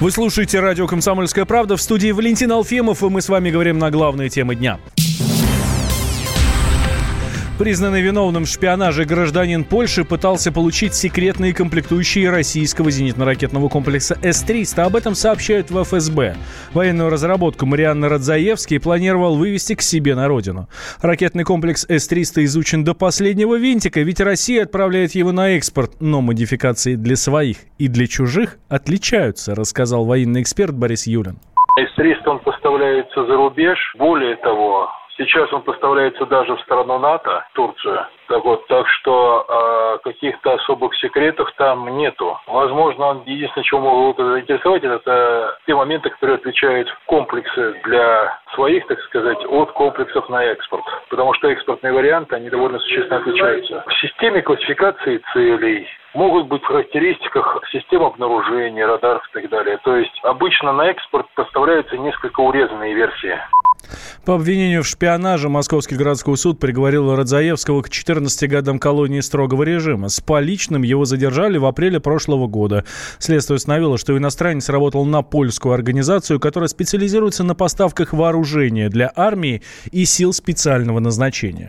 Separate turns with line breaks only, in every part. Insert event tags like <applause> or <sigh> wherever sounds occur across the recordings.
Вы слушаете радио «Комсомольская правда» в студии Валентин Алфимов, и мы с вами говорим на главные темы дня. Признанный виновным в шпионаже гражданин Польши пытался получить секретные комплектующие российского зенитно-ракетного комплекса С-300. Об этом сообщают в ФСБ. Военную разработку Марианна Радзаевский планировал вывести к себе на родину. Ракетный комплекс С-300 изучен до последнего винтика, ведь Россия отправляет его на экспорт. Но модификации для своих и для чужих отличаются, рассказал военный эксперт Борис Юлин.
С-300 он поставляется за рубеж. Более того, Сейчас он поставляется даже в страну НАТО, Турцию. Так вот, так что э, каких-то особых секретов там нету. Возможно, он единственное, чего могут заинтересовать, это те моменты, которые отличают комплексы для своих, так сказать, от комплексов на экспорт. Потому что экспортные варианты, они довольно существенно отличаются. В системе классификации целей могут быть в характеристиках систем обнаружения, радаров и так далее. То есть обычно на экспорт поставляются несколько урезанные версии.
По обвинению в шпионаже Московский городской суд приговорил Радзаевского к 14 годам колонии строгого режима. С поличным его задержали в апреле прошлого года. Следствие установило, что иностранец работал на польскую организацию, которая специализируется на поставках вооружения для армии и сил специального назначения.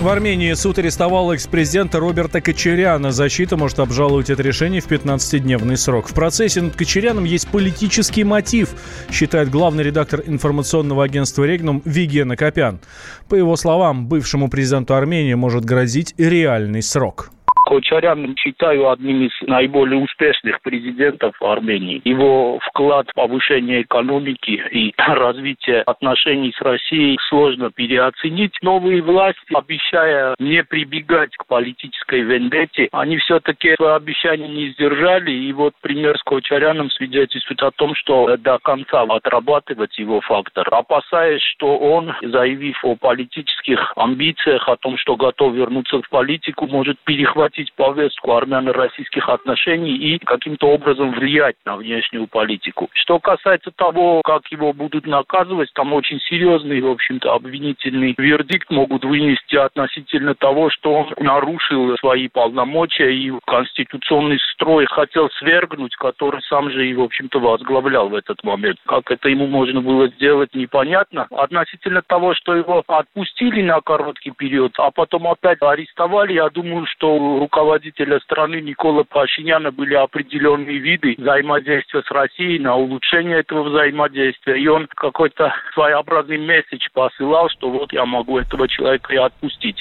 В Армении суд арестовал экс-президента Роберта Кочеряна. Защита может обжаловать это решение в 15-дневный срок. В процессе над Кочеряном есть политический мотив, считает главный редактор информационного агентства «Регнум» Виген Акопян. По его словам, бывшему президенту Армении может грозить реальный срок.
Кочарян считаю одним из наиболее успешных президентов Армении. Его вклад в повышение экономики и <laughs> развитие отношений с Россией сложно переоценить. Новые власти, обещая не прибегать к политической вендетте, они все-таки свои обещания не сдержали. И вот пример с Кочаряном свидетельствует о том, что до конца отрабатывать его фактор. Опасаясь, что он, заявив о политических амбициях, о том, что готов вернуться в политику, может перехватить захватить повестку армяно-российских отношений и каким-то образом влиять на внешнюю политику. Что касается того, как его будут наказывать, там очень серьезный, в общем-то, обвинительный вердикт могут вынести относительно того, что он нарушил свои полномочия и конституционный строй хотел свергнуть, который сам же и, в общем-то, возглавлял в этот момент. Как это ему можно было сделать, непонятно. Относительно того, что его отпустили на короткий период, а потом опять арестовали, я думаю, что руководителя страны Никола Пашиняна были определенные виды взаимодействия с Россией на улучшение этого взаимодействия. И он какой-то своеобразный месседж посылал, что вот я могу этого человека и отпустить.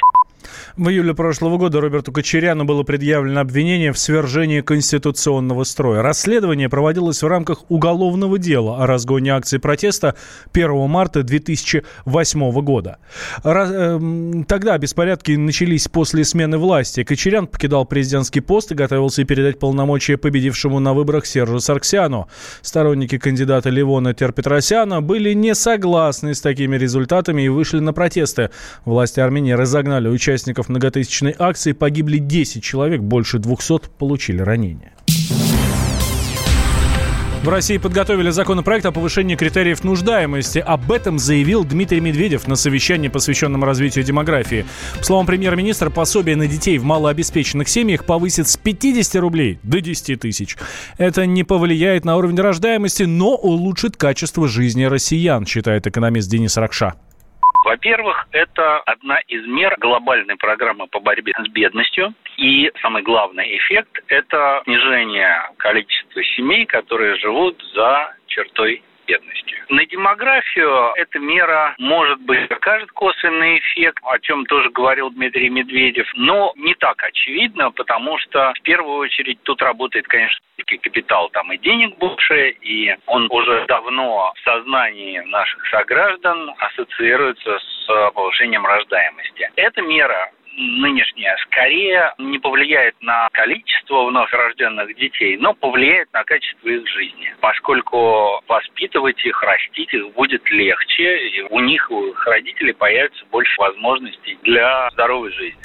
В июле прошлого года Роберту Кочеряну было предъявлено обвинение в свержении конституционного строя. Расследование проводилось в рамках уголовного дела о разгоне акции протеста 1 марта 2008 года. Эм, тогда беспорядки начались после смены власти. Кочерян покидал президентский пост и готовился передать полномочия победившему на выборах Сержу Сарксяну. Сторонники кандидата Ливона Терпетросяна были не согласны с такими результатами и вышли на протесты. Власти Армении разогнали участие участников многотысячной акции погибли 10 человек, больше 200 получили ранения. В России подготовили законопроект о повышении критериев нуждаемости. Об этом заявил Дмитрий Медведев на совещании, посвященном развитию демографии. По словам премьер-министра, пособие на детей в малообеспеченных семьях повысит с 50 рублей до 10 тысяч. Это не повлияет на уровень рождаемости, но улучшит качество жизни россиян, считает экономист Денис Ракша.
Во-первых, это одна из мер глобальной программы по борьбе с бедностью. И самый главный эффект – это снижение количества семей, которые живут за чертой бедности. На демографию эта мера, может быть, окажет косвенный эффект, о чем тоже говорил Дмитрий Медведев, но не так очевидно, потому что в первую очередь тут работает, конечно, капитал, там и денег больше, и он уже давно в сознании наших сограждан ассоциируется с повышением рождаемости. Эта мера нынешняя скорее не повлияет на количество вновь рожденных детей, но повлияет на качество их жизни, поскольку воспитывать их, растить их будет легче, и у них, у их родителей появится больше возможностей для здоровой жизни.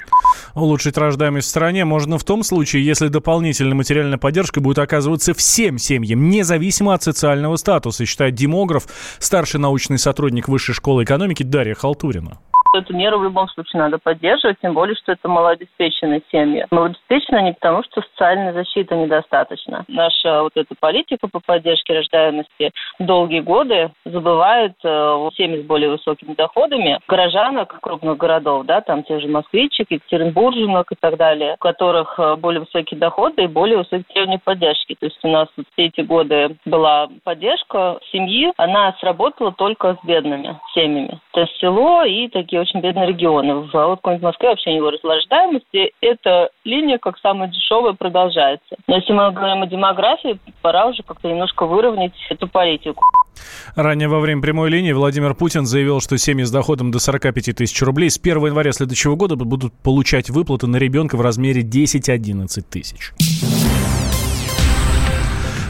Улучшить рождаемость в стране можно в том случае, если дополнительная материальная поддержка будет оказываться всем семьям, независимо от социального статуса, считает демограф, старший научный сотрудник Высшей школы экономики Дарья Халтурина.
Эту меру в любом случае надо поддерживать, тем более, что это малообеспеченные семьи. Малообеспечены они потому, что социальной защиты недостаточно. Наша вот эта политика по поддержке рождаемости долгие годы забывает э, семьи с более высокими доходами, горожанок крупных городов, да, там тех же москвичек, екатеринбурженок и так далее, у которых э, более высокие доходы и более высокие уровни поддержки. То есть у нас вот все эти годы была поддержка семьи, она сработала только с бедными семьями. То есть село и такие очень бедные регионы. А вот в Москве вообще не выросла рождаемости. Эта линия, как самая дешевая, продолжается. Но если мы говорим о демографии, пора уже как-то немножко выровнять эту политику.
Ранее во время прямой линии Владимир Путин заявил, что семьи с доходом до 45 тысяч рублей с 1 января следующего года будут получать выплаты на ребенка в размере 10-11 тысяч.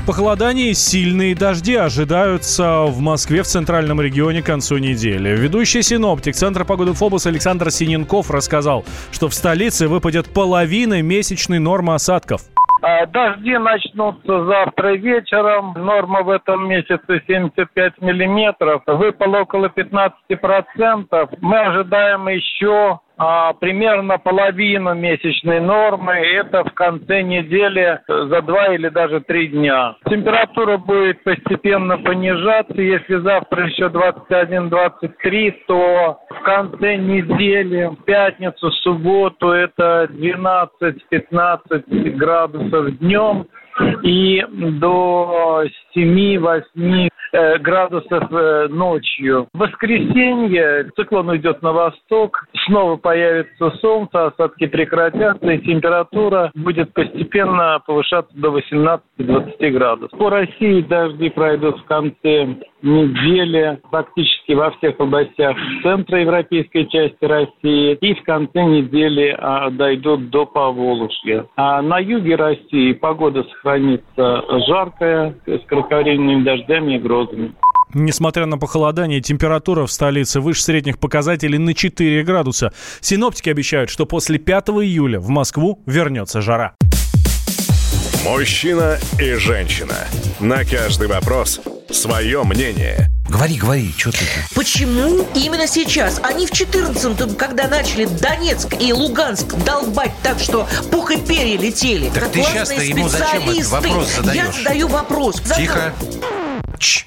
Похолодание и сильные дожди ожидаются в Москве в центральном регионе к концу недели. Ведущий синоптик Центра погоды ФОБУС Александр Синенков рассказал, что в столице выпадет половина месячной нормы осадков.
А, дожди начнутся завтра вечером. Норма в этом месяце 75 миллиметров. Выпало около 15 процентов. Мы ожидаем еще примерно половину месячной нормы. Это в конце недели за два или даже три дня. Температура будет постепенно понижаться. Если завтра еще 21-23, то в конце недели, в пятницу, в субботу это 12-15 градусов днем и до 7-8 э, градусов э, ночью. В воскресенье циклон уйдет на восток, снова появится солнце, осадки прекратятся, и температура будет постепенно повышаться до 18-20 градусов. По России дожди пройдут в конце недели практически во всех областях центра европейской части России и в конце недели а, дойдут до Поволжья. А на юге России погода сохранится жаркая, с кратковременными дождями и грозами.
Несмотря на похолодание, температура в столице выше средних показателей на 4 градуса. Синоптики обещают, что после 5 июля в Москву вернется жара.
Мужчина и женщина. На каждый вопрос свое мнение.
Говори, говори, что ты...
Почему именно сейчас? Они в 14-м, когда начали Донецк и Луганск долбать так, что пух и перья летели.
Так ты сейчас-то ему зачем этот вопрос задаешь?
Я задаю вопрос.
Тихо.
Чш.